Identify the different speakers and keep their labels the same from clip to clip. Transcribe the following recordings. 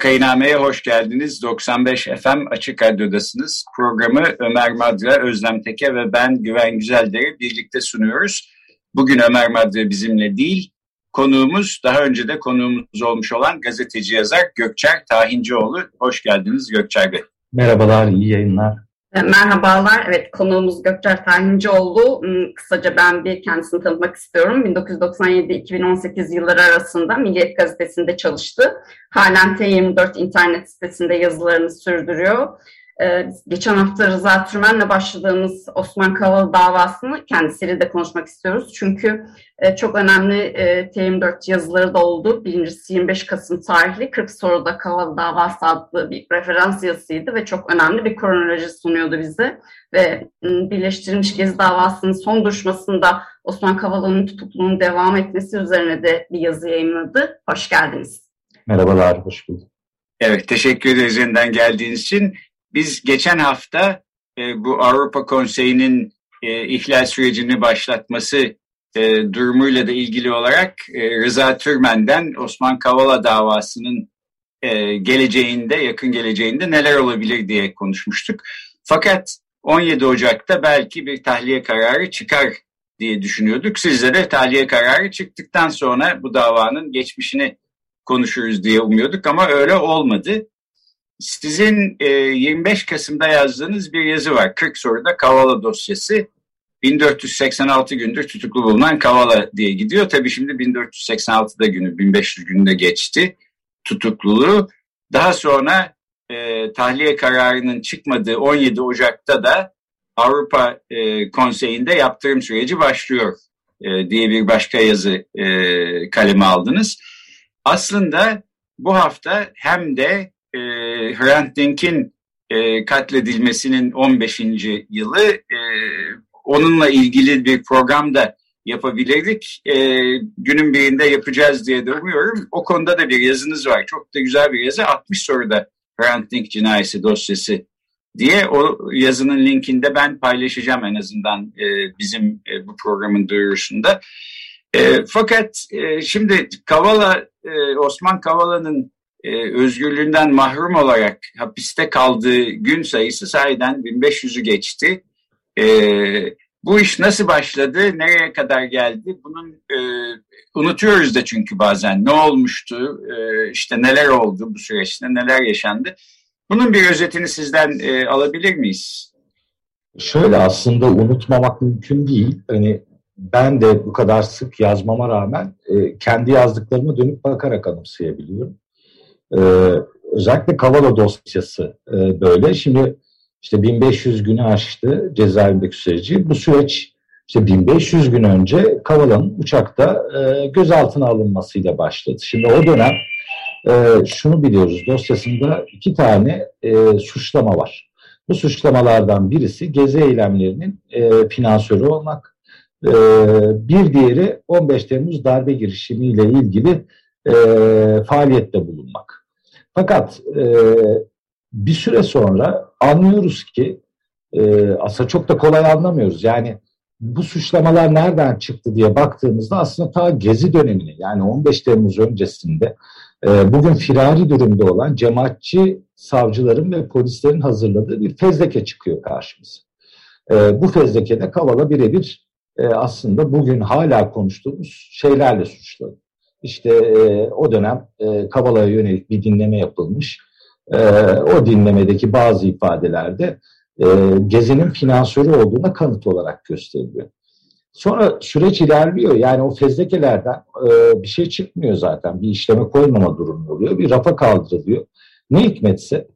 Speaker 1: Vakainame'ye hoş geldiniz. 95 FM Açık Radyo'dasınız. Programı Ömer Madra, Özlem Teke ve ben Güven Güzeldere birlikte sunuyoruz. Bugün Ömer Madra bizimle değil, konuğumuz daha önce de konuğumuz olmuş olan gazeteci yazar Gökçer Tahincioğlu. Hoş geldiniz Gökçer Bey.
Speaker 2: Merhabalar, iyi yayınlar.
Speaker 3: Merhabalar, evet konuğumuz Gökçer Tahincioğlu. Hmm, kısaca ben bir kendisini tanıtmak istiyorum. 1997-2018 yılları arasında Milliyet Gazetesi'nde çalıştı. Halen T24 internet sitesinde yazılarını sürdürüyor. Ee, geçen hafta Rıza Türmen'le başladığımız Osman Kavala davasını kendisiyle de konuşmak istiyoruz. Çünkü e, çok önemli e, T24 yazıları da oldu. Birincisi 25 Kasım tarihli 40 soruda Kavala davası adlı bir referans yazısıydı ve çok önemli bir kronoloji sunuyordu bize. Ve Birleştirilmiş Gezi davasının son duruşmasında Osman Kavala'nın tutukluluğunun devam etmesi üzerine de bir yazı yayınladı. Hoş geldiniz.
Speaker 2: Merhabalar, hoş bulduk.
Speaker 1: Evet, teşekkür ederiz yeniden geldiğiniz için. Biz geçen hafta e, bu Avrupa Konseyi'nin e, ihlal sürecini başlatması e, durumuyla da ilgili olarak e, Rıza Türmen'den Osman Kavala davasının e, geleceğinde, yakın geleceğinde neler olabilir diye konuşmuştuk. Fakat 17 Ocak'ta belki bir tahliye kararı çıkar diye düşünüyorduk. Sizde de tahliye kararı çıktıktan sonra bu davanın geçmişini konuşuruz diye umuyorduk ama öyle olmadı. Sizin e, 25 Kasım'da yazdığınız bir yazı var. 40 soruda Kavala dosyası. 1486 gündür tutuklu bulunan Kavala diye gidiyor. Tabii şimdi 1486'da günü, 1500 günde geçti tutukluluğu. Daha sonra e, tahliye kararının çıkmadığı 17 Ocak'ta da Avrupa e, Konseyi'nde yaptırım süreci başlıyor e, diye bir başka yazı e, kaleme aldınız. Aslında bu hafta hem de e, Hrant Dink'in e, katledilmesinin 15. yılı e, onunla ilgili bir program da yapabilirdik. E, günün birinde yapacağız diye de umuyorum. O konuda da bir yazınız var. Çok da güzel bir yazı. 60 soruda Hrant Dink cinayeti dosyası diye o yazının linkinde ben paylaşacağım en azından e, bizim e, bu programın duyurusunda. E, fakat e, şimdi Kavala, e, Osman Kavala'nın e, özgürlüğünden mahrum olarak hapiste kaldığı gün sayısı sahiden 1500'ü geçti. E, bu iş nasıl başladı, nereye kadar geldi? Bunun e, unutuyoruz da çünkü bazen ne olmuştu, e, işte neler oldu bu süreçte, neler yaşandı. Bunun bir özetini sizden e, alabilir miyiz?
Speaker 2: Şöyle aslında unutmamak mümkün değil. Hani ben de bu kadar sık yazmama rağmen e, kendi yazdıklarımı dönüp bakarak anımsayabiliyorum. E, özellikle Kavala dosyası e, böyle. Şimdi işte 1500 günü aştı cezaevindeki süreci. Bu süreç işte 1500 gün önce Kavala'nın uçakta e, gözaltına alınmasıyla başladı. Şimdi o dönem e, şunu biliyoruz dosyasında iki tane e, suçlama var. Bu suçlamalardan birisi gezi eylemlerinin e, finansörü olmak, e, bir diğeri 15 Temmuz darbe girişimiyle ilgili e, faaliyette bulunmak. Fakat e, bir süre sonra anlıyoruz ki e, aslında çok da kolay anlamıyoruz. Yani bu suçlamalar nereden çıktı diye baktığımızda aslında ta Gezi dönemini yani 15 Temmuz öncesinde e, bugün firari durumda olan cemaatçi savcıların ve polislerin hazırladığı bir fezleke çıkıyor karşımıza. E, bu fezlekede Kavala birebir e, aslında bugün hala konuştuğumuz şeylerle suçladı. İşte e, o dönem e, Kavala'ya yönelik bir dinleme yapılmış. E, o dinlemedeki bazı ifadelerde e, Gezi'nin finansörü olduğuna kanıt olarak gösteriliyor. Sonra süreç ilerliyor. Yani o fezlekelerden e, bir şey çıkmıyor zaten. Bir işleme koymama durumu oluyor. Bir rafa kaldırılıyor. Ne hikmetse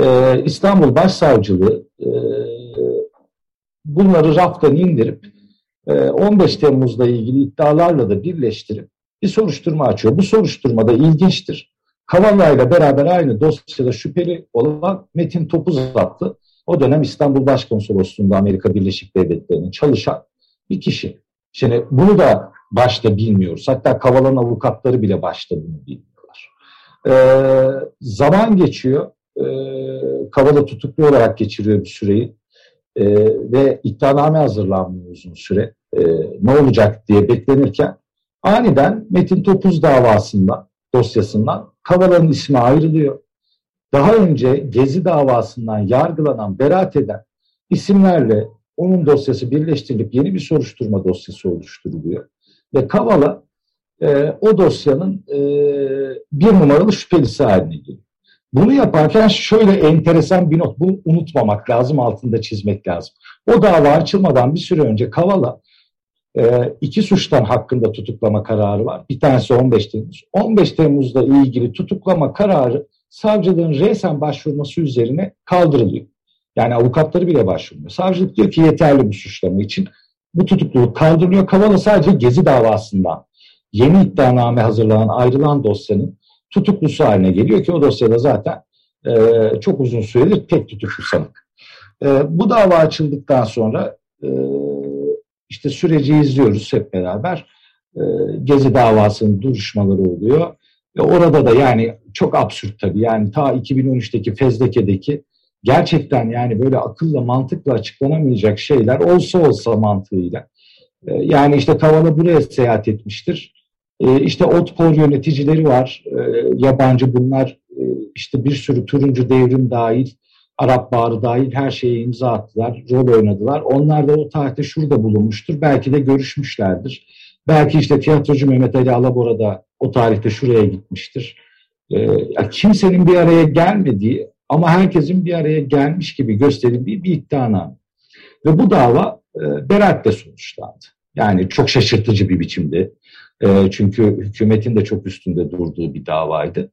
Speaker 2: e, İstanbul Başsavcılığı e, bunları raftan indirip e, 15 Temmuz'la ilgili iddialarla da birleştirip bir soruşturma açıyor. Bu soruşturmada ilginçtir. Kavala ile beraber aynı dosyada şüpheli olan Metin Topuz adlı o dönem İstanbul Başkonsolosluğu'nda Amerika Birleşik Devletleri'nin çalışan bir kişi. Şimdi bunu da başta bilmiyoruz. Hatta Kavala'nın avukatları bile başta bunu bilmiyorlar. Ee, zaman geçiyor. Ee, Kavala tutuklu olarak geçiriyor bir süreyi. Ee, ve iddianame hazırlanmıyor uzun süre. Ee, ne olacak diye beklenirken aniden Metin Topuz davasından, dosyasından Kavala'nın ismi ayrılıyor. Daha önce Gezi davasından yargılanan, beraat eden isimlerle onun dosyası birleştirilip yeni bir soruşturma dosyası oluşturuluyor. Ve Kavala e, o dosyanın e, bir numaralı şüphelisi haline geliyor. Bunu yaparken şöyle enteresan bir not, bunu unutmamak lazım, altında çizmek lazım. O dava açılmadan bir süre önce Kavala e, iki suçtan hakkında tutuklama kararı var. Bir tanesi 15 Temmuz. 15 Temmuz'da ilgili tutuklama kararı savcılığın resen başvurması üzerine kaldırılıyor. Yani avukatları bile başvurmuyor. Savcılık diyor ki yeterli bu suçlama için. Bu tutukluluk kaldırılıyor. Kavala sadece Gezi davasından yeni iddianame hazırlanan ayrılan dosyanın tutuklusu haline geliyor ki o dosyada zaten e, çok uzun süredir tek tutuklu sanık. E, bu dava açıldıktan sonra e, işte süreci izliyoruz hep beraber. E, Gezi davasının duruşmaları oluyor. Ve orada da yani çok absürt tabii. Yani ta 2013'teki Fezleke'deki gerçekten yani böyle akılla mantıkla açıklanamayacak şeyler olsa olsa mantığıyla. E, yani işte Kavala buraya seyahat etmiştir. E, işte Otpor yöneticileri var. Yabancı bunlar e, işte bir sürü turuncu devrim dahil, Arap Bağrı dahil her şeye imza attılar, rol oynadılar. Onlar da o tarihte şurada bulunmuştur. Belki de görüşmüşlerdir. Belki işte tiyatrocu Mehmet Ali Alabora da o tarihte şuraya gitmiştir. E, kimsenin bir araya gelmediği ama herkesin bir araya gelmiş gibi gösterildiği bir iddianame. Ve bu dava e, beraatle sonuçlandı. Yani çok şaşırtıcı bir biçimde. E, çünkü hükümetin de çok üstünde durduğu bir davaydı.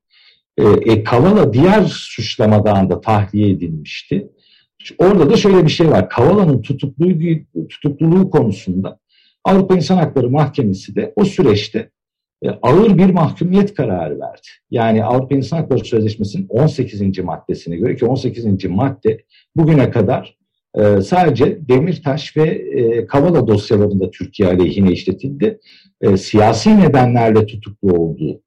Speaker 2: E, e, Kavala diğer suçlamadan da tahliye edilmişti. Orada da şöyle bir şey var. Kavala'nın tutukluluğu, tutukluluğu konusunda Avrupa İnsan Hakları Mahkemesi de o süreçte e, ağır bir mahkumiyet kararı verdi. Yani Avrupa İnsan Hakları Sözleşmesi'nin 18. maddesine göre ki 18. madde bugüne kadar e, sadece Demirtaş ve e, Kavala dosyalarında Türkiye aleyhine işletildi. Siyasi nedenlerle tutuklu olduğu,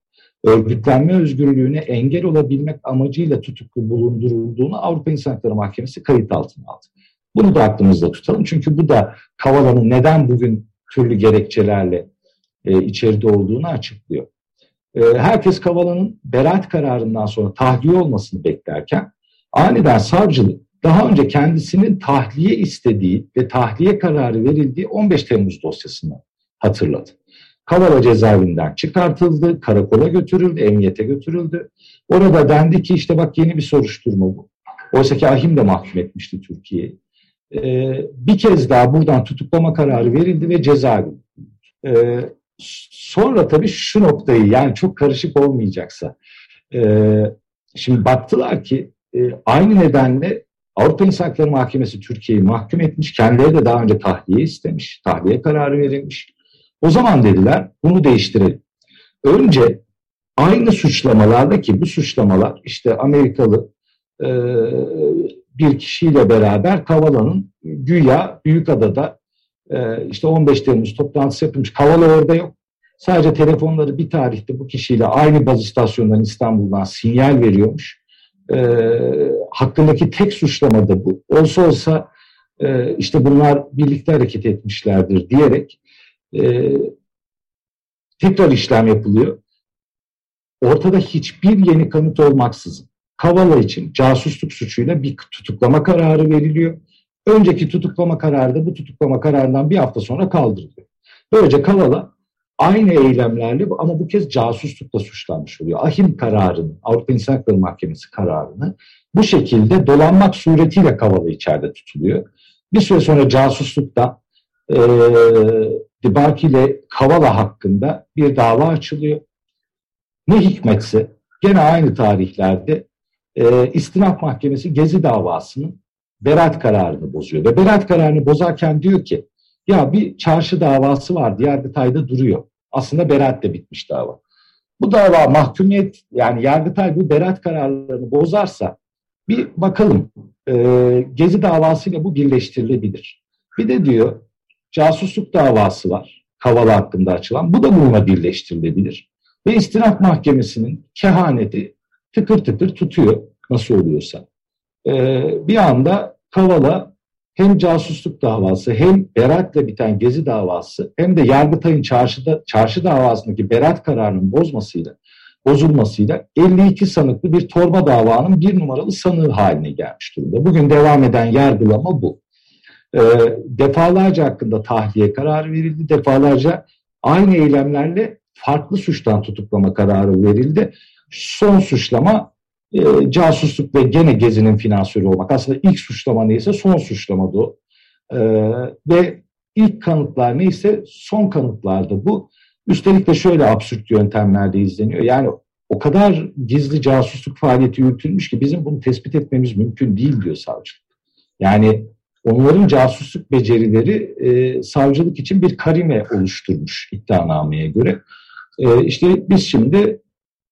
Speaker 2: örgütlenme özgürlüğüne engel olabilmek amacıyla tutuklu bulundurulduğunu Avrupa İnsan Hakları Mahkemesi kayıt altına aldı. Bunu da aklımızda tutalım. Çünkü bu da Kavala'nın neden bugün türlü gerekçelerle e, içeride olduğunu açıklıyor. E, herkes Kavala'nın beraat kararından sonra tahliye olmasını beklerken aniden savcılık daha önce kendisinin tahliye istediği ve tahliye kararı verildiği 15 Temmuz dosyasını hatırladı. Kavala cezaevinden çıkartıldı, karakola götürüldü, emniyete götürüldü. Orada dendi ki işte bak yeni bir soruşturma bu. Oysa ki ahim de mahkum etmişti Türkiye'yi. Ee, bir kez daha buradan tutuklama kararı verildi ve cezaevi. Ee, sonra tabii şu noktayı yani çok karışık olmayacaksa. E, şimdi baktılar ki e, aynı nedenle Avrupa İnsan Hakları Mahkemesi Türkiye'yi mahkum etmiş. Kendileri de daha önce tahliye istemiş. Tahliye kararı verilmiş. O zaman dediler bunu değiştirelim. Önce aynı suçlamalarda ki bu suçlamalar işte Amerikalı e, bir kişiyle beraber Kavala'nın güya Büyükada'da e, işte 15 Temmuz toplantısı yapılmış. Kavala orada yok. Sadece telefonları bir tarihte bu kişiyle aynı baz istasyonundan İstanbul'dan sinyal veriyormuş. E, hakkındaki tek suçlama da bu. Olsa olsa e, işte bunlar birlikte hareket etmişlerdir diyerek e, tekrar işlem yapılıyor. Ortada hiçbir yeni kanıt olmaksızın Kavala için casusluk suçuyla bir tutuklama kararı veriliyor. Önceki tutuklama kararı da bu tutuklama kararından bir hafta sonra kaldırılıyor. Böylece Kavala aynı eylemlerle ama bu kez casuslukla suçlanmış oluyor. Ahim kararını, Avrupa İnsan Hakları Mahkemesi kararını bu şekilde dolanmak suretiyle Kavala içeride tutuluyor. Bir süre sonra casuslukta e, Dibaki ile Kavala hakkında bir dava açılıyor. Ne hikmetse gene aynı tarihlerde e, istinaf mahkemesi Gezi davasının beraat kararını bozuyor. Ve beraat kararını bozarken diyor ki ya bir çarşı davası vardı Yargıtay'da duruyor. Aslında beraatle bitmiş dava. Bu dava mahkumiyet yani Yargıtay bu beraat kararlarını bozarsa bir bakalım e, Gezi davasıyla bu birleştirilebilir. Bir de diyor casusluk davası var. Kavala hakkında açılan. Bu da bununla birleştirilebilir. Ve istinaf mahkemesinin kehaneti tıkır tıkır tutuyor nasıl oluyorsa. Ee, bir anda Kavala hem casusluk davası hem Berat'la biten Gezi davası hem de Yargıtay'ın çarşıda, çarşı davasındaki Berat kararının bozmasıyla bozulmasıyla 52 sanıklı bir torba davanın bir numaralı sanığı haline gelmiş durumda. Bugün devam eden yargılama bu. E, defalarca hakkında tahliye kararı verildi. Defalarca aynı eylemlerle farklı suçtan tutuklama kararı verildi. Son suçlama e, casusluk ve gene gezinin finansörü olmak. Aslında ilk suçlama neyse son suçlama da o. E, ve ilk kanıtlar neyse son kanıtlarda bu. Üstelik de şöyle absürt yöntemlerde izleniyor. Yani o kadar gizli casusluk faaliyeti yürütülmüş ki bizim bunu tespit etmemiz mümkün değil diyor savcı. Yani onların casusluk becerileri e, savcılık için bir karime oluşturmuş iddianameye göre. E, işte biz şimdi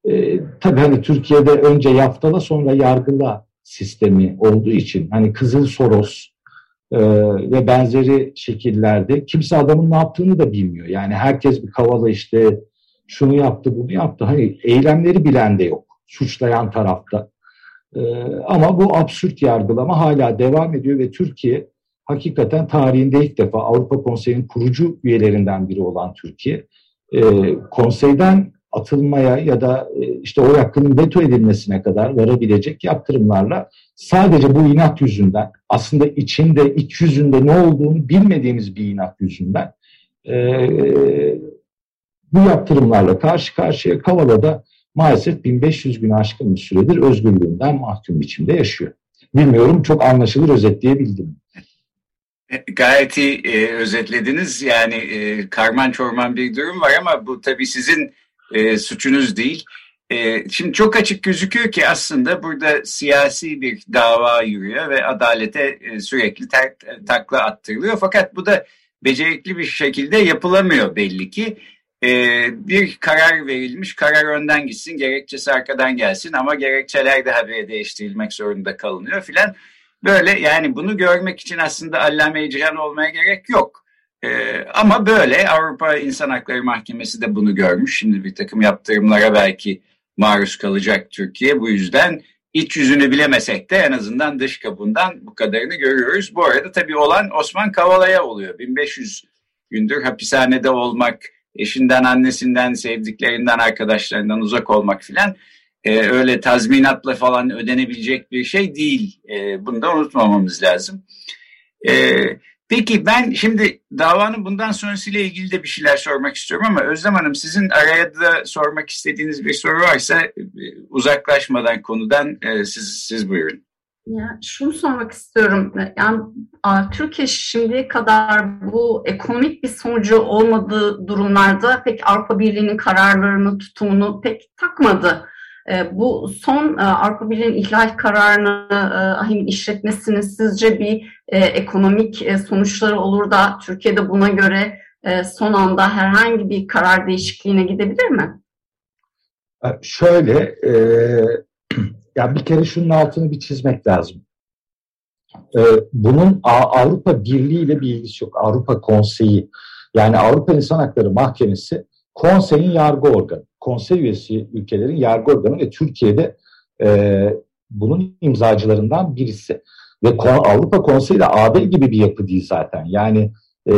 Speaker 2: e, tabii hani Türkiye'de önce yaftala sonra yargıla sistemi olduğu için hani Kızıl Soros e, ve benzeri şekillerde kimse adamın ne yaptığını da bilmiyor. Yani herkes bir kavala işte şunu yaptı bunu yaptı. Hani eylemleri bilen de yok suçlayan tarafta. E, ama bu absürt yargılama hala devam ediyor ve Türkiye hakikaten tarihinde ilk defa Avrupa Konseyi'nin kurucu üyelerinden biri olan Türkiye e, konseyden atılmaya ya da e, işte o hakkının veto edilmesine kadar varabilecek yaptırımlarla sadece bu inat yüzünden aslında içinde iç yüzünde ne olduğunu bilmediğimiz bir inat yüzünden e, bu yaptırımlarla karşı karşıya Kavala'da maalesef 1500 gün aşkın bir süredir özgürlüğünden mahkum biçimde yaşıyor. Bilmiyorum çok anlaşılır özetleyebildim.
Speaker 1: E, gayet iyi e, özetlediniz. Yani e, karman çorman bir durum var ama bu tabii sizin e, suçunuz değil. E, şimdi çok açık gözüküyor ki aslında burada siyasi bir dava yürüyor ve adalete e, sürekli ter, takla attırılıyor. Fakat bu da becerikli bir şekilde yapılamıyor belli ki. E, bir karar verilmiş, karar önden gitsin, gerekçesi arkadan gelsin ama gerekçeler de habire değiştirilmek zorunda kalınıyor filan. Böyle yani bunu görmek için aslında allame cihan olmaya gerek yok. Ee, ama böyle Avrupa İnsan Hakları Mahkemesi de bunu görmüş. Şimdi bir takım yaptırımlara belki maruz kalacak Türkiye. Bu yüzden iç yüzünü bilemesek de en azından dış kapından bu kadarını görüyoruz. Bu arada tabii olan Osman Kavala'ya oluyor. 1500 gündür hapishanede olmak, eşinden, annesinden, sevdiklerinden, arkadaşlarından uzak olmak filan e, öyle tazminatla falan ödenebilecek bir şey değil. E, bunu da unutmamamız lazım. E, peki ben şimdi davanın bundan sonrasıyla ilgili de bir şeyler sormak istiyorum ama Özlem Hanım sizin araya da sormak istediğiniz bir soru varsa e, uzaklaşmadan konudan e, siz, siz buyurun.
Speaker 3: Ya, şunu sormak istiyorum. Yani Türkiye şimdiye kadar bu ekonomik bir sonucu olmadığı durumlarda pek Avrupa Birliği'nin kararlarını, tutumunu pek takmadı. Ee, bu son e, Avrupa Birliği'nin ihlal kararını e, işletmesinin sizce bir e, ekonomik sonuçları olur da Türkiye'de buna göre son anda herhangi bir karar değişikliğine gidebilir mi?
Speaker 2: Şöyle, e, ya bir kere şunun altını bir çizmek lazım. E, bunun Avrupa Birliği ile bir ilgisi yok. Avrupa Konseyi, yani Avrupa İnsan Hakları Mahkemesi konseyin yargı organı konsey üyesi ülkelerin yargı organı ve Türkiye'de e, bunun imzacılarından birisi. Ve Avrupa Konseyi de AB gibi bir yapı değil zaten. Yani e,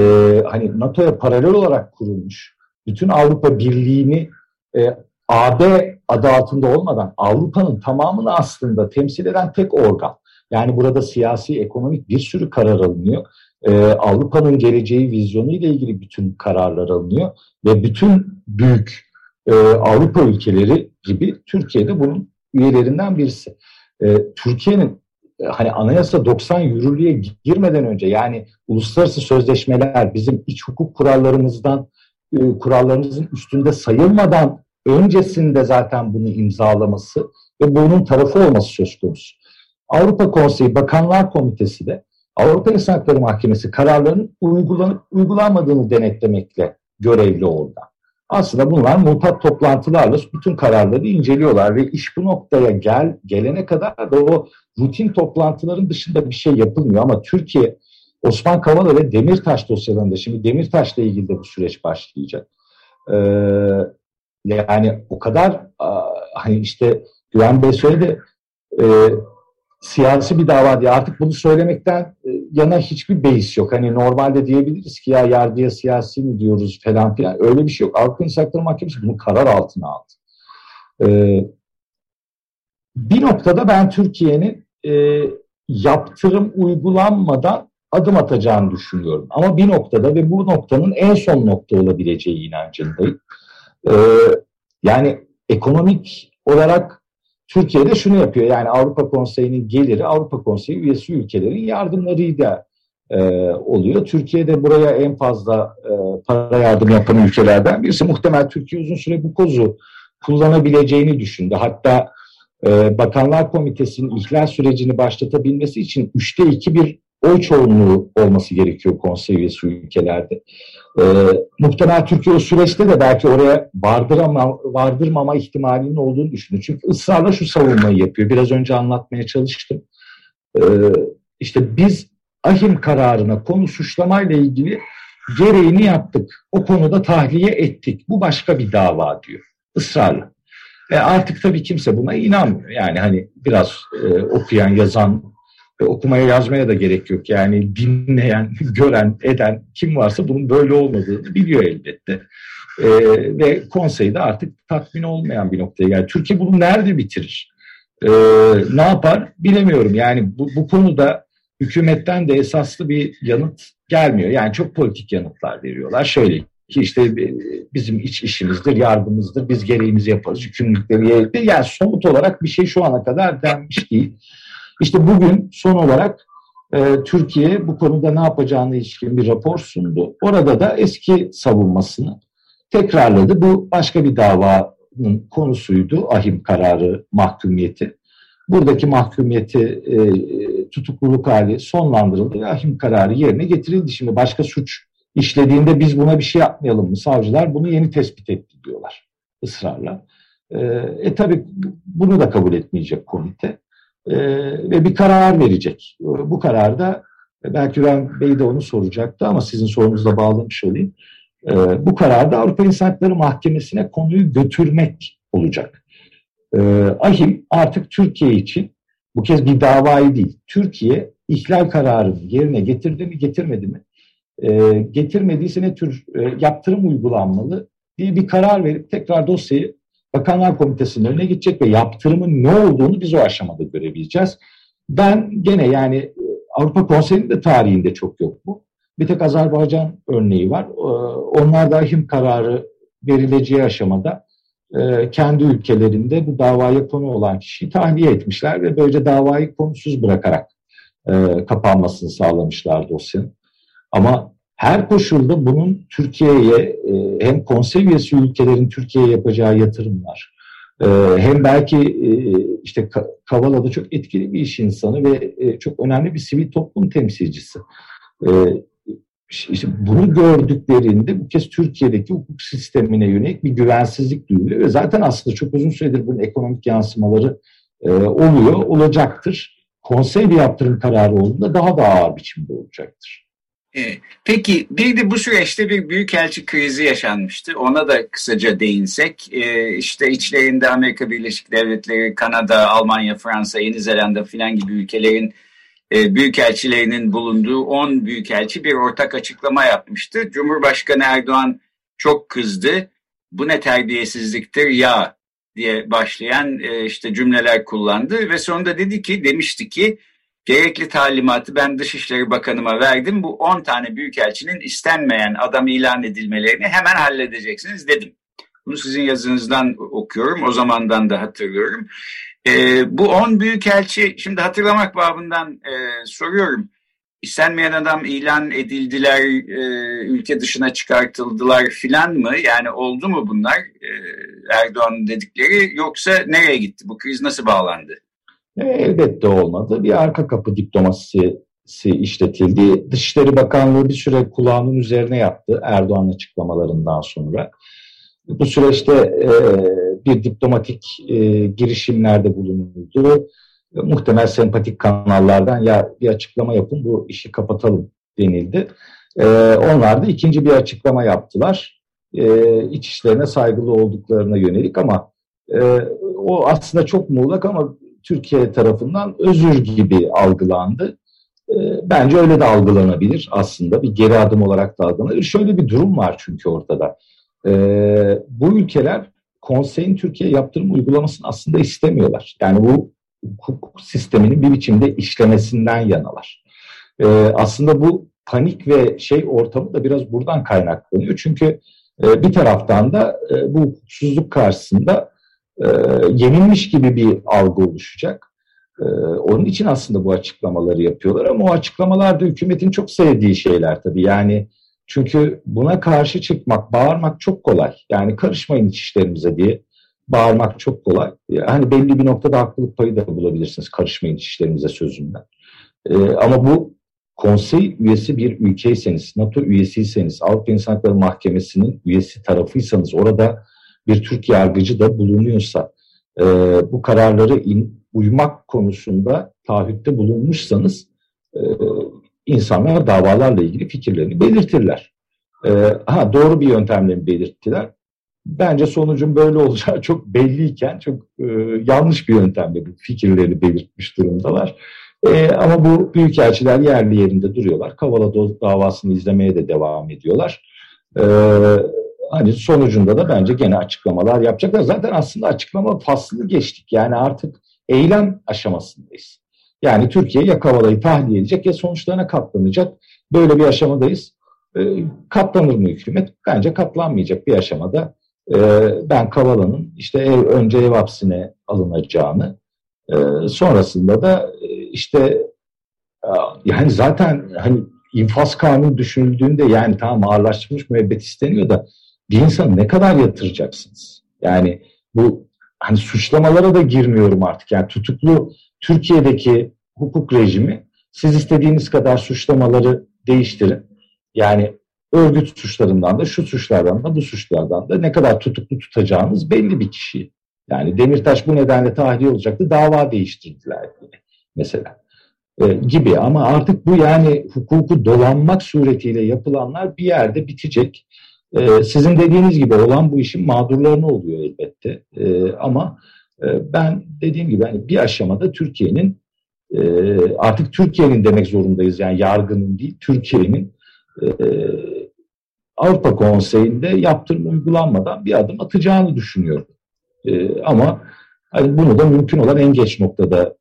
Speaker 2: hani NATO'ya paralel olarak kurulmuş, bütün Avrupa Birliği'ni e, AB adı altında olmadan Avrupa'nın tamamını aslında temsil eden tek organ. Yani burada siyasi, ekonomik bir sürü karar alınıyor. Ee, Avrupa'nın geleceği vizyonu ile ilgili bütün kararlar alınıyor ve bütün büyük e, Avrupa ülkeleri gibi Türkiye'de bunun üyelerinden birisi. E, Türkiye'nin e, hani anayasa 90 yürürlüğe girmeden önce yani uluslararası sözleşmeler bizim iç hukuk kurallarımızdan e, kurallarımızın üstünde sayılmadan öncesinde zaten bunu imzalaması ve bunun tarafı olması söz konusu. Avrupa Konseyi Bakanlar Komitesi de Avrupa İnsan Hakları Mahkemesi kararlarının uygulanıp uygulanmadığını denetlemekle görevli orada. Aslında bunlar mutat toplantılarla bütün kararları inceliyorlar ve iş bu noktaya gel gelene kadar da o rutin toplantıların dışında bir şey yapılmıyor ama Türkiye Osman Kavala ve Demirtaş dosyalarında şimdi Demirtaş'la ilgili de bu süreç başlayacak. Ee, yani o kadar hani işte Güven Bey söyledi e, siyasi bir dava diye artık bunu söylemekten e, yana hiçbir beis yok. Hani normalde diyebiliriz ki ya yargıya siyasi mi diyoruz falan filan öyle bir şey yok. Avrupa İnsan Hakları Mahkemesi bunu karar altına aldı. Ee, bir noktada ben Türkiye'nin e, yaptırım uygulanmadan adım atacağını düşünüyorum. Ama bir noktada ve bu noktanın en son nokta olabileceği inancındayım. Ee, yani ekonomik olarak Türkiye'de şunu yapıyor. Yani Avrupa Konseyi'nin geliri Avrupa Konseyi üyesi ülkelerin yardımlarıyla e, oluyor. Türkiye'de buraya en fazla e, para yardım yapan ülkelerden birisi. Muhtemel Türkiye uzun süre bu kozu kullanabileceğini düşündü. Hatta e, Bakanlar Komitesi'nin ihlal sürecini başlatabilmesi için üçte iki bir oy çoğunluğu olması gerekiyor konsey üyesi ülkelerde. E, muhtemel Türkiye o süreçte de belki oraya vardırama, vardırmama ihtimalinin olduğunu düşünüyor. Çünkü ısrarla şu savunmayı yapıyor. Biraz önce anlatmaya çalıştım. E, işte biz ahim kararına konu suçlamayla ilgili gereğini yaptık. O konuda tahliye ettik. Bu başka bir dava diyor. Israrla. E artık tabii kimse buna inanmıyor. Yani hani biraz e, okuyan, yazan okumaya yazmaya da gerek yok. Yani dinleyen, gören, eden kim varsa bunun böyle olmadığını biliyor elbette. E, ve konseyde artık tatmin olmayan bir noktaya geldi. Türkiye bunu nerede bitirir? E, ne yapar bilemiyorum. Yani bu, bu konuda hükümetten de esaslı bir yanıt gelmiyor. Yani çok politik yanıtlar veriyorlar. Şöyle ki işte e, bizim iç işimizdir, yardımımızdır, biz gereğimizi yaparız, yükümlülükleri yerinde. Yani somut olarak bir şey şu ana kadar denmiş değil. İşte bugün son olarak e, Türkiye bu konuda ne yapacağını ilişkin bir rapor sundu. Orada da eski savunmasını tekrarladı. Bu başka bir davanın konusuydu. Ahim kararı mahkumiyeti. Buradaki mahkumiyeti e, tutukluluk hali sonlandırıldı ve ahim kararı yerine getirildi. Şimdi başka suç işlediğinde biz buna bir şey yapmayalım mı? Savcılar bunu yeni tespit etti diyorlar ısrarla. E, e tabi bunu da kabul etmeyecek komite e, ve bir karar verecek. Bu kararda belki ben Bey de onu soracaktı ama sizin sorunuzla bağlamış olayım. E, bu kararda Avrupa İnsan Hakları Mahkemesi'ne konuyu götürmek olacak. E, Ahim artık Türkiye için bu kez bir davayı değil, Türkiye ihlal kararını yerine getirdi mi getirmedi mi? E, getirmediyse ne tür e, yaptırım uygulanmalı diye bir karar verip tekrar dosyayı Bakanlar Komitesi'nin önüne gidecek ve yaptırımın ne olduğunu biz o aşamada görebileceğiz. Ben gene yani e, Avrupa Konseyi'nin de tarihinde çok yok bu. Bir tek Azerbaycan örneği var. E, onlar da ahim kararı verileceği aşamada e, kendi ülkelerinde bu davaya konu olan kişiyi tahliye etmişler ve böylece davayı konusuz bırakarak kapanmasını sağlamışlar dosyanın. Ama her koşulda bunun Türkiye'ye e, hem konsey üyesi ülkelerin Türkiye'ye yapacağı yatırımlar e, hem belki e, işte Kavala'da çok etkili bir iş insanı ve çok önemli bir sivil toplum temsilcisi. İşte bunu gördüklerinde bu kez Türkiye'deki hukuk sistemine yönelik bir güvensizlik duyuluyor ve zaten aslında çok uzun süredir bunun ekonomik yansımaları oluyor, olacaktır. Konsey bir yaptırım kararı olduğunda daha da ağır biçimde olacaktır.
Speaker 1: Peki bir de bu süreçte bir büyükelçi krizi yaşanmıştı. Ona da kısaca değinsek. Ee, işte içlerinde Amerika Birleşik Devletleri, Kanada, Almanya, Fransa, Yeni Zelanda filan gibi ülkelerin e, büyükelçilerinin bulunduğu 10 büyükelçi bir ortak açıklama yapmıştı. Cumhurbaşkanı Erdoğan çok kızdı. Bu ne terbiyesizliktir ya diye başlayan e, işte cümleler kullandı ve sonunda dedi ki demişti ki Gerekli talimatı ben Dışişleri Bakanıma verdim. Bu 10 tane büyükelçinin istenmeyen adam ilan edilmelerini hemen halledeceksiniz dedim. Bunu sizin yazınızdan okuyorum. O zamandan da hatırlıyorum. E, bu 10 büyükelçi şimdi hatırlamak babından e, soruyorum. istenmeyen adam ilan edildiler, e, ülke dışına çıkartıldılar filan mı? Yani oldu mu bunlar e, Erdoğan dedikleri yoksa nereye gitti? Bu kriz nasıl bağlandı?
Speaker 2: E, elbette olmadı. Bir arka kapı diplomasisi işletildi. Dışişleri Bakanlığı bir süre kulağının üzerine yaptı Erdoğan açıklamalarından sonra. Bu süreçte e, bir diplomatik e, girişimlerde bulunuldu. Muhtemel sempatik kanallardan ya bir açıklama yapın bu işi kapatalım denildi. Onlar da ikinci bir açıklama yaptılar. E, işlerine saygılı olduklarına yönelik ama o aslında çok muğlak ama Türkiye tarafından özür gibi algılandı. E, bence öyle de algılanabilir aslında. Bir geri adım olarak da algılanabilir. Şöyle bir durum var çünkü ortada. E, bu ülkeler konseyin Türkiye yaptırım uygulamasını aslında istemiyorlar. Yani bu hukuk sisteminin bir biçimde işlemesinden yanalar. E, aslında bu panik ve şey ortamı da biraz buradan kaynaklanıyor. Çünkü e, bir taraftan da e, bu hukuksuzluk karşısında e, yenilmiş gibi bir algı oluşacak. E, onun için aslında bu açıklamaları yapıyorlar ama o açıklamalar da hükümetin çok sevdiği şeyler tabii. Yani çünkü buna karşı çıkmak, bağırmak çok kolay. Yani karışmayın iç işlerimize diye bağırmak çok kolay. Hani belli bir noktada haklılık payı da bulabilirsiniz karışmayın iç işlerimize sözünden. Ee, ama bu konsey üyesi bir ülkeyseniz, NATO üyesiyseniz, Avrupa İnsan Hakları Mahkemesi'nin üyesi tarafıysanız, orada bir Türk yargıcı da bulunuyorsa, e, bu kararları in, uymak konusunda taahhütte bulunmuşsanız, e, insanlar davalarla ilgili fikirlerini belirtirler. E, ha doğru bir yöntemle belirttiler? Bence sonucun böyle olacağı çok belliyken çok e, yanlış bir yöntemle bu fikirlerini belirtmiş durumdalar. E, ama bu büyükelçiler yerli yerinde duruyorlar. Kavala davasını izlemeye de devam ediyorlar. E, hani sonucunda da bence gene açıklamalar yapacaklar. Zaten aslında açıklama faslını geçtik. Yani artık eylem aşamasındayız. Yani Türkiye ya Kavala'yı tahliye edecek ya sonuçlarına katlanacak. Böyle bir aşamadayız. E, katlanır mı hükümet? Bence katlanmayacak bir aşamada. E, ben Kavala'nın işte ev, önce ev hapsine alınacağını, e, sonrasında da e, işte yani zaten hani infaz kanunu düşünüldüğünde yani tamam ağırlaştırılmış müebbet isteniyor da bir insanı ne kadar yatıracaksınız? Yani bu hani suçlamalara da girmiyorum artık. Yani tutuklu Türkiye'deki hukuk rejimi siz istediğiniz kadar suçlamaları değiştirin. Yani örgüt suçlarından da şu suçlardan da bu suçlardan da ne kadar tutuklu tutacağınız belli bir kişi. Yani Demirtaş bu nedenle tahliye olacaktı. Dava değiştirdiler mesela e, gibi ama artık bu yani hukuku dolanmak suretiyle yapılanlar bir yerde bitecek. E, sizin dediğiniz gibi olan bu işin mağdurlarını oluyor elbette. E, ama e, ben dediğim gibi hani bir aşamada Türkiye'nin e, artık Türkiye'nin demek zorundayız yani yargının değil Türkiye'nin e, Avrupa Konseyi'nde yaptırım uygulanmadan bir adım atacağını düşünüyorum. ama hani bunu da mümkün olan en geç noktada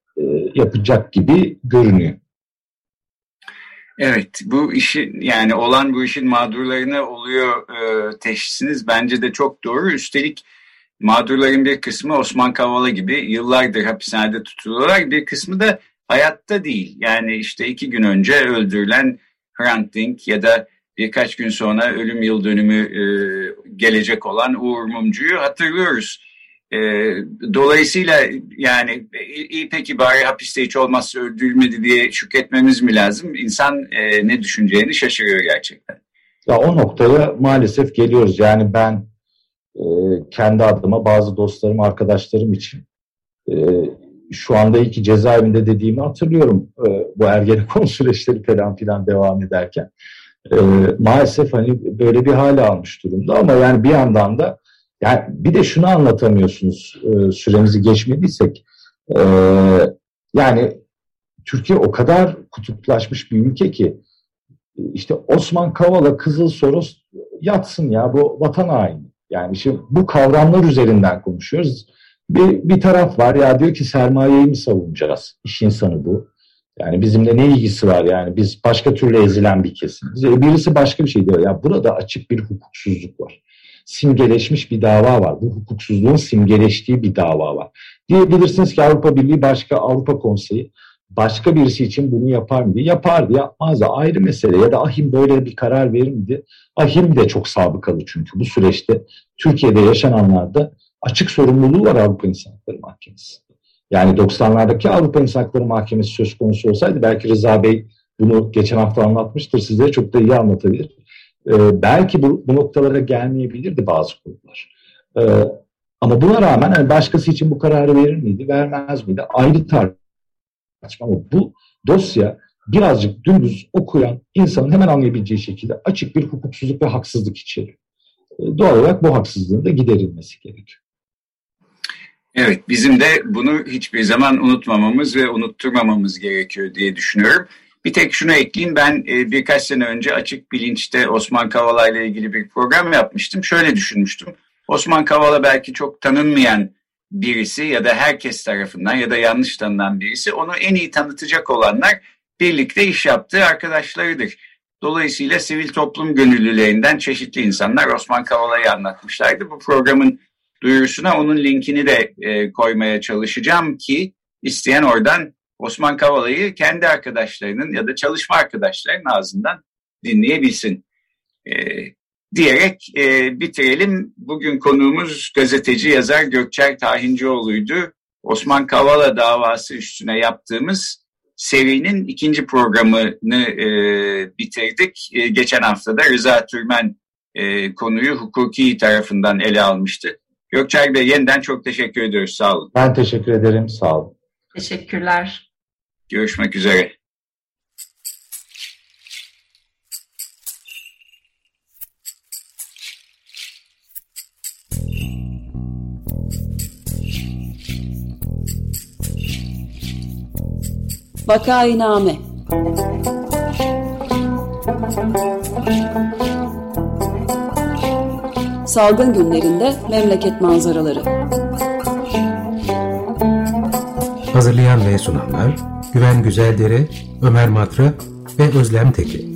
Speaker 2: yapacak gibi görünüyor.
Speaker 1: Evet, bu işi yani olan bu işin mağdurlarına oluyor e, teşhisiniz bence de çok doğru. Üstelik mağdurların bir kısmı Osman Kavala gibi yıllardır hapishanede tutuluyorlar. Bir kısmı da hayatta değil. Yani işte iki gün önce öldürülen Hrant Dink ya da birkaç gün sonra ölüm yıl dönümü e, gelecek olan Uğur Mumcu'yu hatırlıyoruz. E, dolayısıyla yani iyi peki bari hapiste hiç olmazsa öldürülmedi diye şükretmemiz mi lazım? İnsan e, ne düşüneceğini şaşırıyor gerçekten.
Speaker 2: Ya o noktaya maalesef geliyoruz. Yani ben e, kendi adıma bazı dostlarım, arkadaşlarım için e, şu anda iki cezaevinde dediğimi hatırlıyorum. E, bu Ergenekon süreçleri falan filan devam ederken. E, maalesef hani böyle bir hale almış durumda ama yani bir yandan da yani bir de şunu anlatamıyorsunuz e, süremizi geçmediysek. E, yani Türkiye o kadar kutuplaşmış bir ülke ki işte Osman Kavala, Kızıl Soros yatsın ya bu vatan haini. Yani şimdi bu kavramlar üzerinden konuşuyoruz. Bir, bir taraf var ya diyor ki sermayeyi mi savunacağız? İş insanı bu. Yani bizimle ne ilgisi var yani biz başka türlü ezilen bir kesimiz. E, birisi başka bir şey diyor. Ya burada açık bir hukuksuzluk var. Simgeleşmiş bir dava var. Bu hukuksuzluğun simgeleştiği bir dava var. Diyebilirsiniz ki Avrupa Birliği başka Avrupa Konseyi başka birisi için bunu yapar mıydı? Yapardı, yapmazdı. Ayrı mesele. Ya da ahim böyle bir karar verir miydi? Ahim de çok sabıkalı çünkü bu süreçte Türkiye'de yaşananlarda açık sorumluluğu var Avrupa İnsan Hakları Mahkemesi. Yani 90'lardaki Avrupa İnsan Hakları Mahkemesi söz konusu olsaydı belki Rıza Bey bunu geçen hafta anlatmıştır. Sizlere çok da iyi anlatabilir. Ee, belki bu, bu noktalara gelmeyebilirdi bazı kurumlar. Ee, ama buna rağmen hani başkası için bu kararı verir miydi, vermez miydi? Ayrı tartışma. Ama bu dosya birazcık dümdüz okuyan insanın hemen anlayabileceği şekilde açık bir hukuksuzluk ve haksızlık içeriyor. Ee, doğal olarak bu haksızlığın da giderilmesi gerekiyor.
Speaker 1: Evet, bizim de bunu hiçbir zaman unutmamamız ve unutturmamamız gerekiyor diye düşünüyorum. Bir tek şunu ekleyeyim, ben e, birkaç sene önce Açık Bilinç'te Osman Kavala ile ilgili bir program yapmıştım. Şöyle düşünmüştüm, Osman Kavala belki çok tanınmayan birisi ya da herkes tarafından ya da yanlış tanınan birisi. Onu en iyi tanıtacak olanlar birlikte iş yaptığı arkadaşlarıdır. Dolayısıyla sivil toplum gönüllülerinden çeşitli insanlar Osman Kavala'yı anlatmışlardı. Bu programın duyurusuna onun linkini de e, koymaya çalışacağım ki isteyen oradan Osman Kavala'yı kendi arkadaşlarının ya da çalışma arkadaşlarının ağzından dinleyebilsin. E, diyerek e, bitirelim. Bugün konuğumuz gazeteci yazar Gökçer Tahincioğlu'ydu. Osman Kavala davası üstüne yaptığımız serinin ikinci programını e, bitirdik. E, geçen hafta da Rıza Türmen e, konuyu hukuki tarafından ele almıştı. Gökçer Bey yeniden çok teşekkür ediyoruz. Sağ olun.
Speaker 2: Ben teşekkür ederim. Sağ olun.
Speaker 3: Teşekkürler.
Speaker 1: Görüşmek üzere.
Speaker 4: Vakainame Salgın günlerinde memleket manzaraları
Speaker 5: Hazırlayan ve sunanlar Güven Güzeldere, Ömer Matra ve Özlem Tekin.